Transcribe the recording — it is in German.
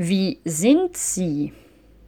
Wie sind Sie?